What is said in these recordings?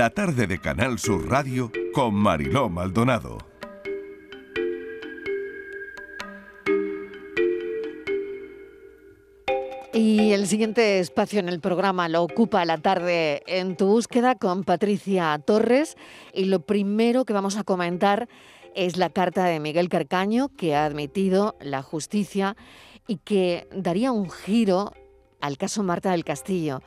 la tarde de Canal Sur Radio con Mariló Maldonado. Y el siguiente espacio en el programa lo ocupa la tarde en tu búsqueda con Patricia Torres. Y lo primero que vamos a comentar es la carta de Miguel Carcaño que ha admitido la justicia y que daría un giro al caso Marta del Castillo.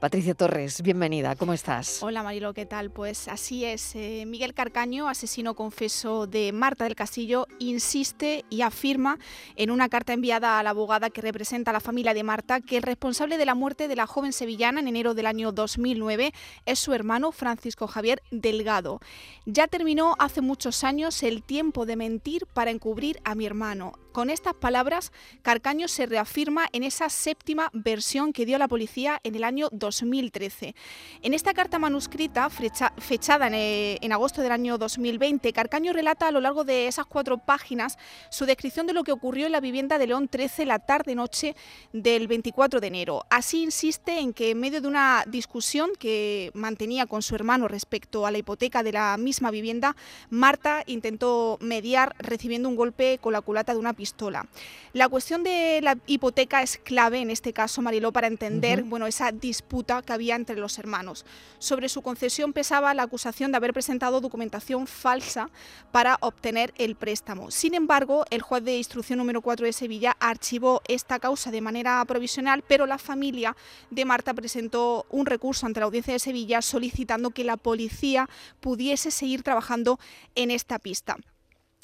Patricia Torres, bienvenida, ¿cómo estás? Hola Marilo, ¿qué tal? Pues así es, eh, Miguel Carcaño, asesino confeso de Marta del Castillo, insiste y afirma en una carta enviada a la abogada que representa a la familia de Marta que el responsable de la muerte de la joven sevillana en enero del año 2009 es su hermano Francisco Javier Delgado. Ya terminó hace muchos años el tiempo de mentir para encubrir a mi hermano. Con estas palabras, Carcaño se reafirma en esa séptima versión que dio la policía en el año 2013. En esta carta manuscrita, fechada eh, en, agosto del año 2020, Carcaño relata a lo largo de esas cuatro páginas su descripción de lo que ocurrió en la vivienda de León 13 la tarde-noche del 24 de enero. Así insiste en que en medio de una discusión que mantenía con su hermano respecto a la hipoteca de la misma vivienda, Marta intentó mediar recibiendo un golpe con la culata de una pistola. La cuestión de la hipoteca es clave en este caso, Mariló, para entender bueno, esa disputa que había entre los hermanos. Sobre su concesión pesaba la acusación de haber presentado documentación falsa para obtener el préstamo. Sin embargo, el juez de instrucción número 4 de Sevilla archivó esta causa de manera provisional, pero la familia de Marta presentó un recurso ante la audiencia de Sevilla solicitando que la policía pudiese seguir trabajando en esta pista.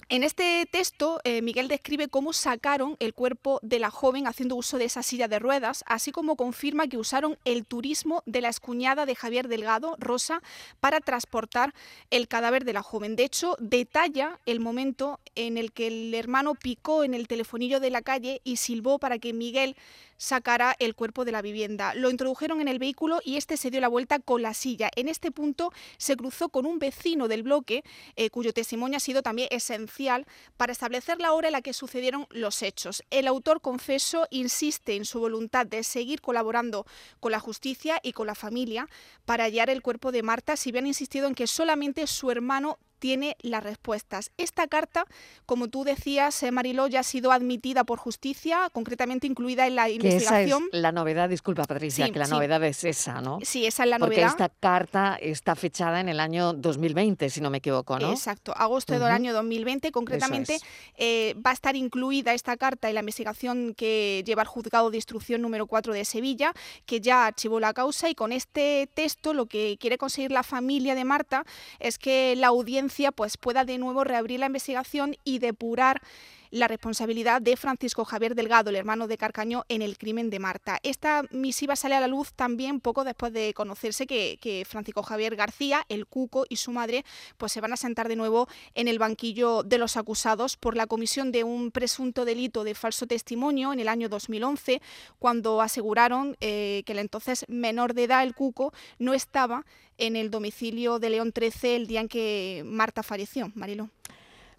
En este texto, eh, Miguel describe cómo sacaron el cuerpo de la joven haciendo uso de esa silla de ruedas, así como confirma que usaron el turismo de la escuñada de Javier Delgado, Rosa, para transportar el cadáver de la joven. De hecho, detalla el momento en el que el hermano picó en el telefonillo de la calle y silbó para que Miguel sacara el cuerpo de la vivienda. Lo introdujeron en el vehículo y este se dio la vuelta con la silla. En este punto se cruzó con un vecino del bloque, eh, cuyo testimonio ha sido también esencial para establecer la hora en la que sucedieron los hechos. El autor confeso insiste en su voluntad de seguir colaborando con la justicia y con la familia para hallar el cuerpo de Marta, si bien insistido en que solamente su hermano tiene las respuestas. Esta carta, como tú decías, eh, Mariló, ya ha sido admitida por justicia, concretamente incluida en la investigación. Esa es la novedad, disculpa Patricia, que la novedad es esa, ¿no? Sí, esa es la Porque novedad. Porque esta carta está fechada en el año 2020, si no me equivoco, ¿no? Exacto, agosto del año 2020. Concretamente, eh, va a estar incluida esta carta en la investigación que lleva el juzgado de instrucción número 4 de Sevilla, que ya archivó la causa y con este texto lo que quiere conseguir la familia de Marta es que la audiencia pues pueda de nuevo reabrir la investigación y depurar la responsabilidad de Francisco Javier Delgado, el hermano de Carcaño, en el crimen de Marta. Esta misiva sale a la luz también poco después de conocerse que, Francisco Javier García, el Cuco y su madre, pues se van a sentar de nuevo en el banquillo de los acusados por la comisión de un presunto delito de falso testimonio en el año 2011, cuando aseguraron eh, que el entonces menor de edad, el Cuco, no estaba en el domicilio de León 13 el día en que Marta falleció. Marilo.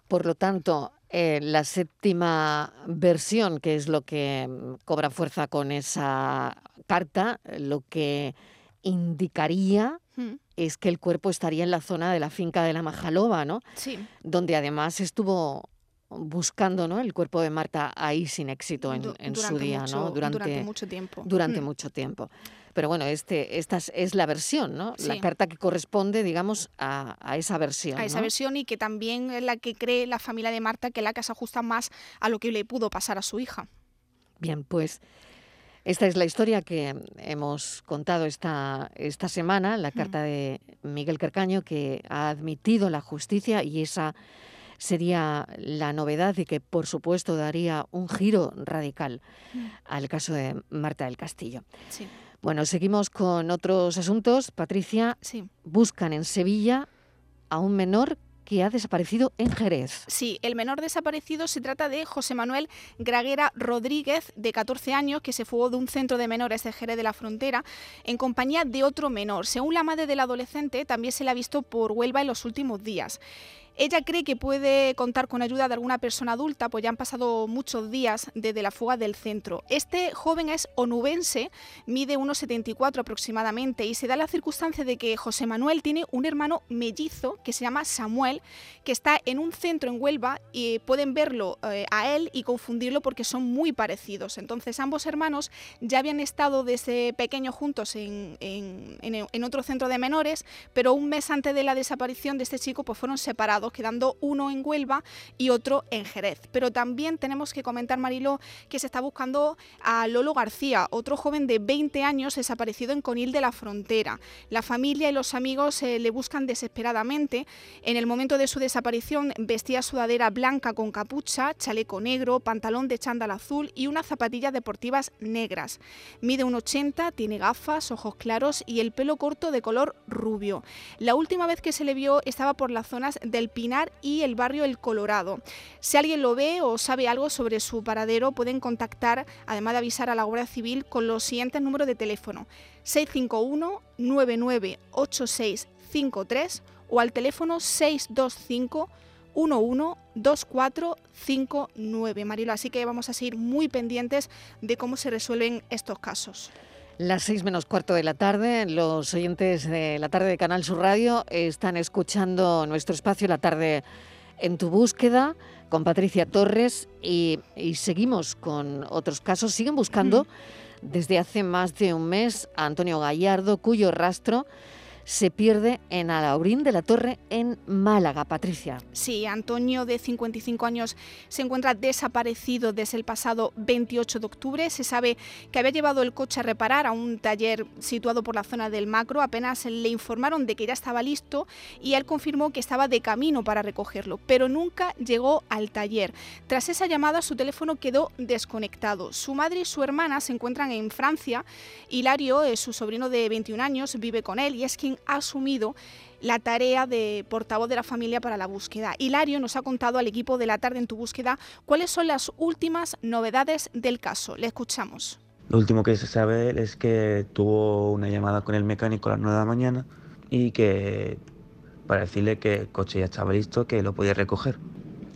Por lo tanto, eh, la séptima versión, que es lo que mm, cobra fuerza con esa carta, lo que indicaría mm. es que el cuerpo estaría en la zona de la finca de la Majaloba, ¿no? Sí. Donde además estuvo buscando ¿no? el cuerpo de Marta ahí sin éxito en, su día, ¿no? Durante, mucho tiempo. Durante mm. mucho tiempo. Pero bueno, este, esta es la versión, ¿no? La carta que corresponde, digamos, a, esa versión. A esa versión y que también es la que cree la familia de Marta que la se ajusta más a lo que le pudo pasar a su hija. Bien, pues esta es la historia que hemos contado esta, esta semana, la carta de Miguel Carcaño, que ha admitido la justicia y esa sería la novedad y que, por supuesto, daría un giro radical al caso de Marta del Castillo. Sí. Bueno, seguimos con otros asuntos. Patricia, sí. buscan en Sevilla a un menor que ha desaparecido en Jerez. Sí, el menor desaparecido se trata de José Manuel Graguera Rodríguez, de 14 años, que se fugó de un centro de menores de Jerez de la Frontera en compañía de otro menor. Según la madre del adolescente, también se le ha visto por Huelva en los últimos días. Ella cree que puede contar con ayuda de alguna persona adulta, pues ya han pasado muchos días desde la fuga del centro. Este joven es onubense, mide unos 74 aproximadamente y se da la circunstancia de que José Manuel tiene un hermano mellizo que se llama Samuel, que está en un centro en Huelva y pueden verlo eh, a él y confundirlo porque son muy parecidos. Entonces ambos hermanos ya habían estado desde pequeños juntos en, en, otro centro de menores, pero un mes antes de la desaparición de este chico pues fueron separados, quedando uno en Huelva y otro en Jerez. Pero también tenemos que comentar, Marilo, que se está buscando a Lolo García, otro joven de 20 años desaparecido en Conil de la Frontera. La familia y los amigos eh, le buscan desesperadamente. En el momento de su desaparición vestía sudadera blanca con capucha, chaleco negro, pantalón de chándal azul y unas zapatillas deportivas negras. Mide un 80, tiene gafas, ojos claros y el pelo corto de color rubio. La última vez que se le vio estaba por las zonas del Y el barrio El Colorado. Si alguien lo ve o sabe algo sobre su paradero, pueden contactar, además de avisar a la Guardia Civil, con los siguientes números de teléfono 651 998653 o al teléfono 625 112459 Marilo, así que vamos a seguir muy pendientes de cómo se resuelven estos casos. Las seis menos cuarto de la tarde, los oyentes de la tarde de Canal Sur Radio están escuchando nuestro espacio La tarde en tu búsqueda con Patricia Torres y, seguimos con otros casos. Siguen buscando desde hace más de un mes a Antonio Gallardo, cuyo rastro se pierde en Alaurín de la Torre en Málaga, Patricia. Sí, Antonio, de 55 años, se encuentra desaparecido desde el pasado 28 de octubre. Se sabe que había llevado el coche a reparar a un taller situado por la zona del Macro. Apenas le informaron de que ya estaba listo y él confirmó que estaba de camino para recogerlo, pero nunca llegó al taller. Tras esa llamada, su teléfono quedó desconectado. Su madre y su hermana se encuentran en Francia. Hilario, es su sobrino de 21 años, vive con él y es quien ha asumido la tarea de portavoz de la familia para la búsqueda. Hilario nos ha contado al equipo de la tarde en tu búsqueda cuáles son las últimas novedades del caso. Le escuchamos. Lo último que se sabe es que tuvo una llamada con el mecánico a las 9 de la mañana y que para decirle que el coche ya estaba listo, que lo podía recoger.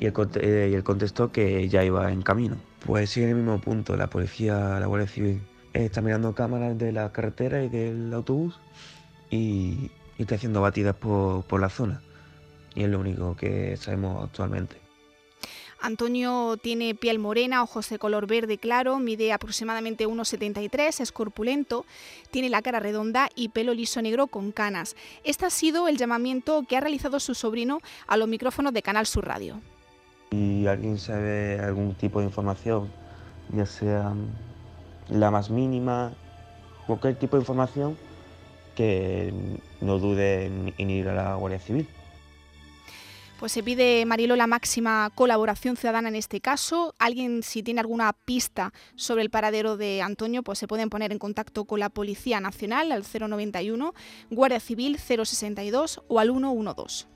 Y él, eh, y contestó que ya iba en camino. Pues sigue en el mismo punto, la policía, la Guardia Civil está mirando cámaras de la carretera y del autobús y, está haciendo batidas por, la zona. Y es lo único que sabemos actualmente. Antonio tiene piel morena, ojos de color verde claro, mide aproximadamente 1,73, es corpulento, tiene la cara redonda y pelo liso negro con canas. Este ha sido el llamamiento que ha realizado su sobrino a los micrófonos de Canal Sur Radio. Si alguien sabe algún tipo de información, ya sea la más mínima, cualquier tipo de información, que no dude en, ir a la Guardia Civil. Pues se pide, Marilo, la máxima colaboración ciudadana en este caso. Alguien, si tiene alguna pista sobre el paradero de Antonio, pues se pueden poner en contacto con la Policía Nacional al 091, Guardia Civil 062 o al 112.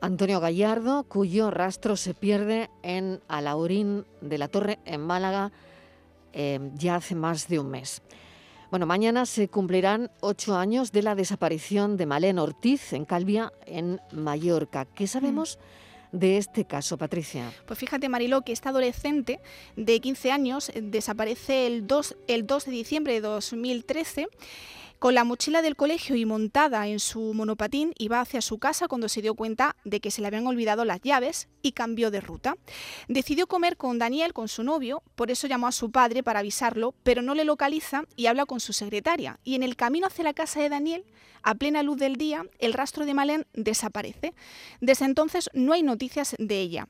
Antonio Gallardo, cuyo rastro se pierde en Alaurín de la Torre, en Málaga, eh, ya hace más de un mes. Bueno, mañana se cumplirán ocho años de la desaparición de Malén Ortiz en Calvia, en Mallorca. ¿Qué sabemos? de este caso, Patricia? Pues fíjate, Mariló, que esta adolescente de 15 años desaparece el 2, el 2 de diciembre de 2013 con la mochila del colegio y montada en su monopatín, iba hacia su casa cuando se dio cuenta de que se le habían olvidado las llaves y cambió de ruta. Decidió comer con Daniel, con su novio, por eso llamó a su padre para avisarlo, pero no le localiza y habla con su secretaria. Y en el camino hacia la casa de Daniel, a plena luz del día, el rastro de Malén desaparece. Desde entonces no hay noticias de ella.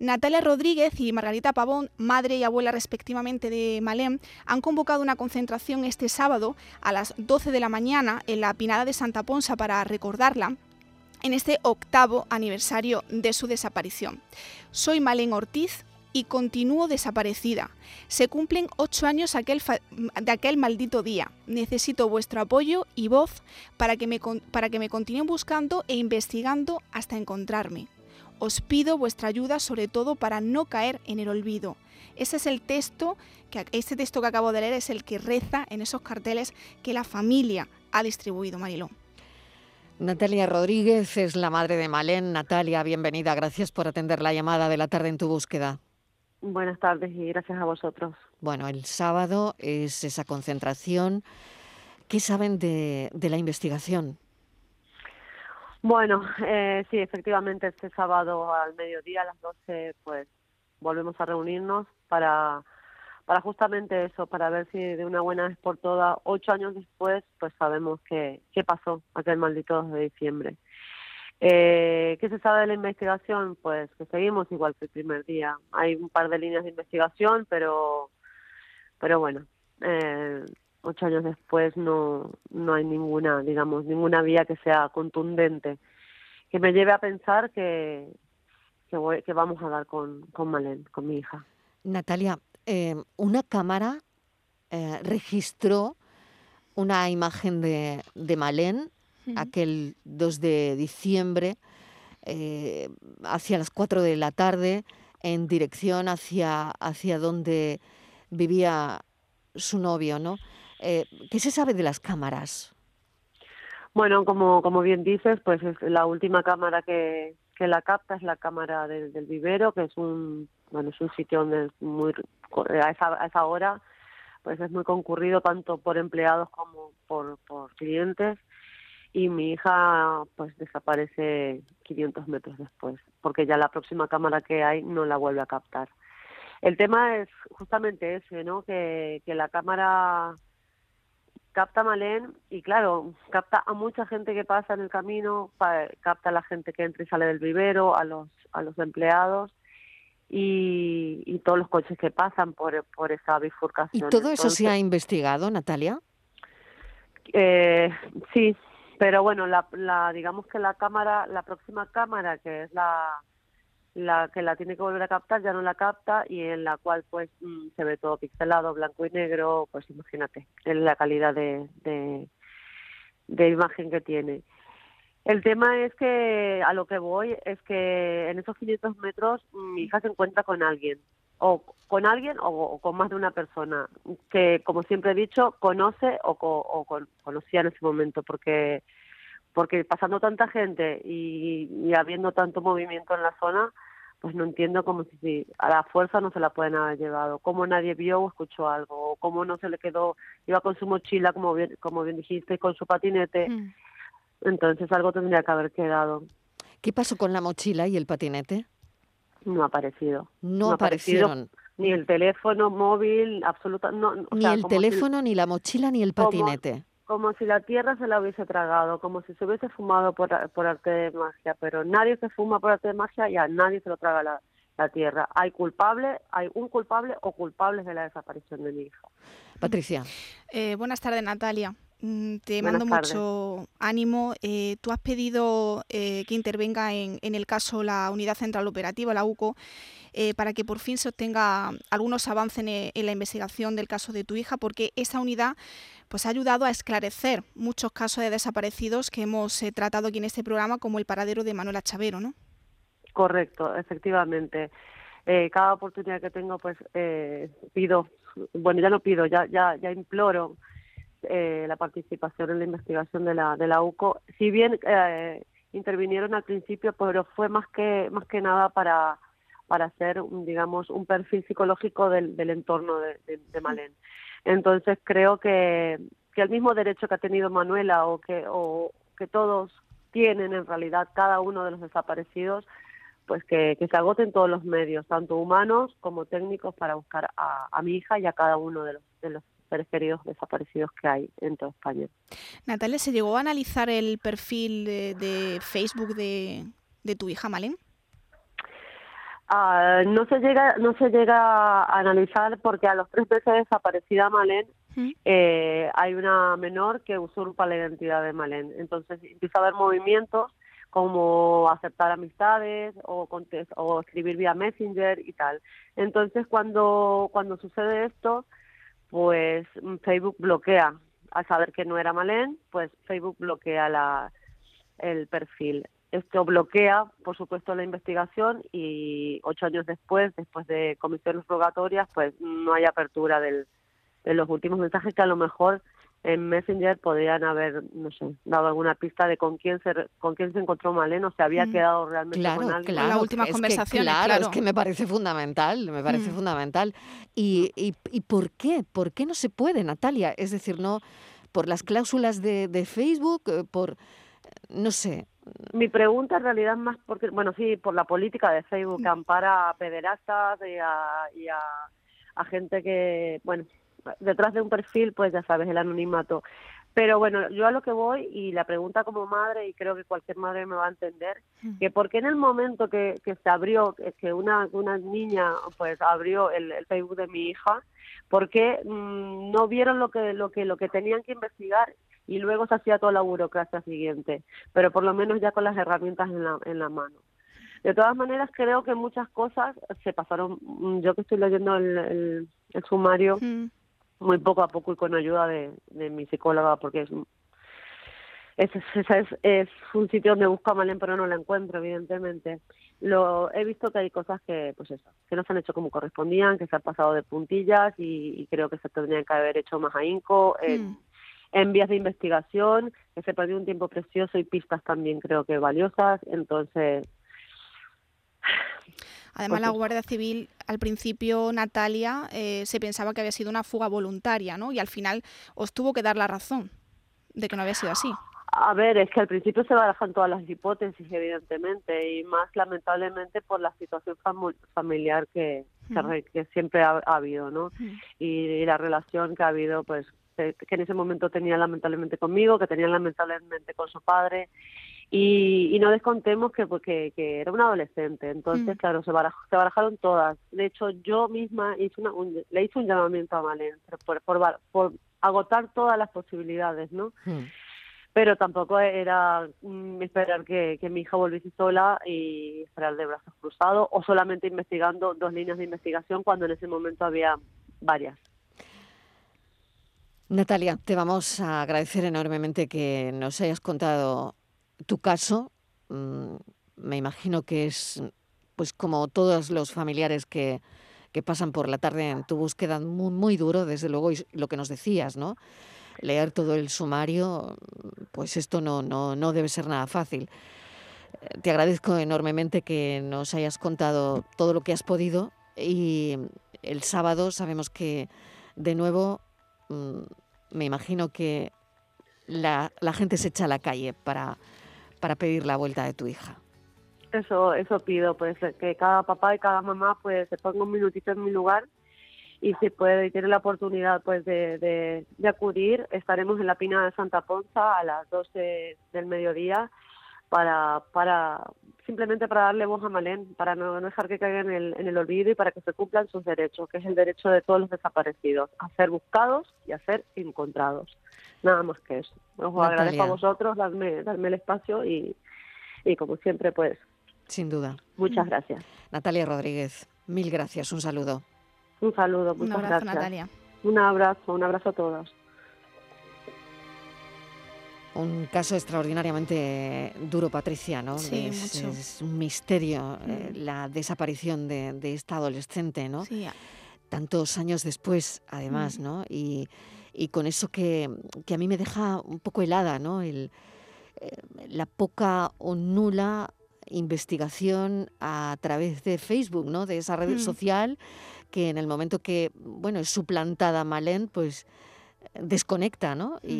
Natalia Rodríguez y Margarita Pavón, madre y abuela respectivamente de Malén, han convocado una concentración este sábado a las 12 de la mañana en la Pinada de Santa Ponsa para recordarla en este octavo aniversario de su desaparición. Soy Malén Ortiz y continúo desaparecida. Se cumplen ocho años de aquel maldito día. Necesito vuestro apoyo y voz para que, me, para que me continúen buscando e investigando hasta encontrarme. Os pido vuestra ayuda sobre todo para no caer en el olvido. Ese es el texto, que, este texto que acabo de leer es el que reza en esos carteles que la familia ha distribuido, Mariló. Natalia Rodríguez es la madre de Malén. Natalia, bienvenida. Gracias por atender la llamada de la tarde en tu búsqueda. Buenas tardes y gracias a vosotros. Bueno, el sábado es esa concentración. ¿Qué saben de, la investigación? Bueno, eh, sí, efectivamente este sábado al mediodía a las 12 pues volvemos a reunirnos para para justamente eso, para ver si de una buena vez por todas, ocho años después, pues sabemos qué, qué pasó aquel maldito 2 de diciembre. Eh, ¿Qué se sabe de la investigación? Pues que seguimos igual que el primer día. Hay un par de líneas de investigación, pero, pero bueno, eh, ocho años después no, no hay ninguna, digamos, ninguna vía que sea contundente, que me lleve a pensar que, que, que vamos a dar con, con Malén, con mi hija. Natalia, eh, una cámara eh, registró una imagen de, de Malén aquel 2 de diciembre eh, hacia las 4 de la tarde en dirección hacia, hacia donde vivía su novio, ¿no? ¿Qué se sabe de las cámaras? Bueno, como, como bien dices, pues es la última cámara que, que la capta es la cámara del, del vivero, que es un bueno es un sitio donde es muy a esa, a esa hora pues es muy concurrido tanto por empleados como por, por clientes y mi hija pues desaparece 500 metros después porque ya la próxima cámara que hay no la vuelve a captar. El tema es justamente ese, ¿no? Que, que la cámara capta Malén y claro, capta a mucha gente que pasa en el camino, capta a la gente que entra y sale del vivero, a los, a los empleados y, todos los coches que pasan por, por esa bifurcación. ¿Y todo eso se ha investigado, Natalia? Eh, sí, pero bueno, la, la, digamos que la cámara, la próxima cámara, que es la, la que la tiene que volver a captar, ya no la capta y en la cual pues mm, se ve todo pixelado, blanco y negro, pues imagínate, en la calidad de, de, imagen que tiene. El tema es que a lo que voy es que en esos 500 metros mi hija se encuentra con alguien, o con alguien o, con más de una persona, que como siempre he dicho, conoce o, conocía en ese momento, porque porque pasando tanta gente y, habiendo tanto movimiento en la zona, pues no entiendo cómo si, a la fuerza no se la pueden haber llevado, cómo nadie vio o escuchó algo, o cómo no se le quedó, iba con su mochila, como bien, como bien dijiste, con su patinete. Mm. Entonces algo tendría que haber quedado. ¿Qué pasó con la mochila y el patinete? No ha aparecido. No, aparecieron. ni el teléfono móvil, absolutamente. ni el teléfono, ni la mochila, ni el patinete. Como, si la tierra se la hubiese tragado, como si se hubiese fumado por, por arte de magia, pero nadie se fuma por arte de magia y a nadie se lo traga la, la tierra. Hay culpable, hay un culpable o culpables de la desaparición de mi hija. Patricia. Eh, buenas tardes, Natalia. Mm, te mando mucho ánimo. Eh, tú has pedido eh, que intervenga en, el caso la Unidad Central Operativa, la UCO, eh, para que por fin se obtenga algunos avances en, la investigación del caso de tu hija, porque esa unidad pues, ha ayudado a esclarecer muchos casos de desaparecidos que hemos tratado aquí en este programa, como el paradero de Manuela Chavero, ¿no? Correcto, efectivamente. cada oportunidad que tengo, pues pido, bueno, ya no pido, ya, ya, ya imploro eh, la participación en la investigación de la, de la UCO. Si bien eh, intervinieron al principio, pero fue más que, más que nada para, para hacer, digamos, un perfil psicológico del, del entorno de, de, Malén. Entonces creo que, que el mismo derecho que ha tenido Manuela o que, o que todos tienen en realidad cada uno de los desaparecidos, pues que, que, se agoten todos los medios, tanto humanos como técnicos, para buscar a, a mi hija y a cada uno de los, de los seres queridos desaparecidos que hay en toda España. Natalia, ¿se llegó a analizar el perfil de, Facebook de, tu hija Malén? Ah, no se llega no se llega a analizar porque a los tres meses desaparecida Malén eh, hay una menor que usurpa la identidad de Malén entonces empieza a haber movimientos como aceptar amistades o, o escribir vía Messenger y tal entonces cuando cuando sucede esto pues mm, Facebook bloquea, al saber que no era Malén, pues Facebook bloquea la, el perfil. Esto bloquea, por supuesto, la investigación y ocho años después, después de comisiones rogatorias, pues no hay apertura del, de los últimos mensajes que a lo mejor en Messenger podrían haber, no sé, dado alguna pista de con quién se con quién se encontró Maleno, se había Mm. quedado realmente Claro, con alguien. claro. Es que, conversaciones, claro, claro. es que me parece fundamental, me parece Mm. fundamental. ¿Y, y, y por qué? ¿Por qué no se puede, Natalia? Es decir, no por las cláusulas de, de Facebook, eh, por, no sé, Mi pregunta en realidad es más porque, bueno, sí, por la política de Facebook que ampara a pederastas y a, y a, a gente que, bueno, detrás de un perfil, pues ya sabes, el anonimato. Pero bueno, yo a lo que voy y la pregunta como madre, y creo que cualquier madre me va a entender, que por qué en el momento que, que se abrió, que- una, una niña pues abrió el, el Facebook de mi hija, por qué mm, no vieron lo que, lo que, lo que tenían que investigar y luego se hacía toda la burocracia siguiente, pero por lo menos ya con las herramientas en la, en la mano. De todas maneras, creo que muchas cosas se pasaron, mm, yo que estoy leyendo el, el, el sumario, Mm. Muy poco a poco y con ayuda de, de mi psicóloga, porque es, es, es, es, un sitio donde busco a Malén, pero no la encuentro, evidentemente. Lo he visto que hay cosas que, pues eso, que no se han hecho como correspondían, que se han pasado de puntillas y, y creo que se tendrían que haber hecho más ahínco en, Mm. en vías de investigación, que se perdió un tiempo precioso y pistas también creo que valiosas. Entonces, Además, la. Guardia Civil, al principio, Natalia, eh, se pensaba que había sido una fuga voluntaria, ¿no? Y al final os tuvo que dar la razón de que no había sido así. A ver, es que al principio se barajan todas las hipótesis, evidentemente, y más lamentablemente por la situación familiar que, siempre ha, ha habido, ¿no? Y, y la relación que ha habido, pues, que, que en ese momento tenía lamentablemente conmigo, que tenía lamentablemente con su padre, y, y no descontemos que, porque que era una adolescente, entonces, Mm. claro, se, baraj- se barajaron todas. De hecho, yo misma hice una, un- le hice un llamamiento a Malén por, por, por, agotar todas las posibilidades, ¿no? hmm, pero tampoco era mm, esperar que, que mi hija volviese sola y esperar de brazos cruzados o solamente investigando dos líneas de investigación cuando en ese momento había varias. Natalia, te vamos a agradecer enormemente que nos hayas contado tu caso. Mm, Me imagino que es, pues como todos los familiares que, que pasan por la tarde en tu búsqueda, muy, muy duro, desde luego, y lo que nos decías, ¿no? Leer todo el sumario, pues esto no, no, no debe ser nada fácil. Eh, Te agradezco enormemente que nos hayas contado todo lo que has podido y el sábado sabemos que de nuevo mm, me imagino que la, la gente se echa a la calle para, para pedir la vuelta de tu hija. Eso eso pido, pues que cada papá y cada mamá pues se ponga un minutito en mi lugar y si puede y tiene la oportunidad pues de, acudir, estaremos en la Pina de Santa Ponza a las 12 del mediodía para, para simplemente para darle voz a Malén, para no no dejar que caiga en el, en el olvido y para que se cumplan sus derechos, que es el derecho de todos los desaparecidos, a ser buscados y a ser encontrados. Nada más que eso. Os Natalia. agradezco a vosotros darme, darme el espacio y, y como siempre, pues Sin duda. muchas gracias. Natalia Rodríguez, mil gracias, un saludo. Un saludo, Un muchas abrazo, gracias. Natalia. Un abrazo, un abrazo a todos. Un caso extraordinariamente duro, Patricia, ¿no? Sí, es, mucho. es un misterio eh, Mm. la desaparición de, de esta adolescente, ¿no? Sí, Tantos años después, además, Mm. ¿no? Y, y con eso que, que a mí me deja un poco helada, ¿no? El, eh, la poca o nula investigación a través de Facebook, ¿no? De esa red Mm. social que en el momento que, bueno, es suplantada Malén, pues desconecta, ¿no? Y,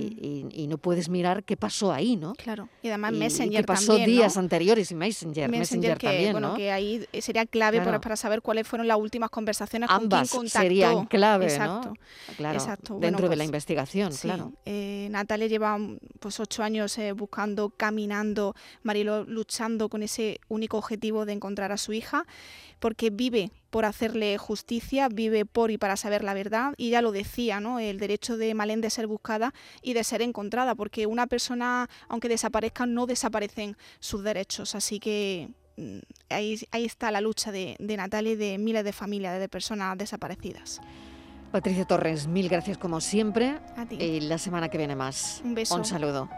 y- y no puedes mirar qué pasó ahí, ¿no? claro. Y además Y- Messenger qué pasó también, días ¿no? anteriores y Messenger, Messenger, que, también, bueno, ¿no? que ahí sería clave para, Claro. para saber cuáles fueron las últimas conversaciones Ambas con quién contactó. serían clave, Exacto. ¿no? Claro, exacto. Bueno, dentro de la pues, investigación, Sí, claro. eh, Natalia lleva mm, pues ocho años eh, buscando, caminando, Marilo luchando con ese único objetivo de encontrar a su hija, porque vive por hacerle justicia, vive por y para saber la verdad, y ya lo decía, ¿no? El derecho de Malén de ser buscada y de ser encontrada, porque una persona, aunque desaparezca, no desaparecen sus derechos. Así que mm, ahí, ahí está la lucha de, de Natalia y de miles de familias, de personas desaparecidas. Patricia Torres, mil gracias como siempre A ti. y la semana que viene más. Un beso. Un saludo.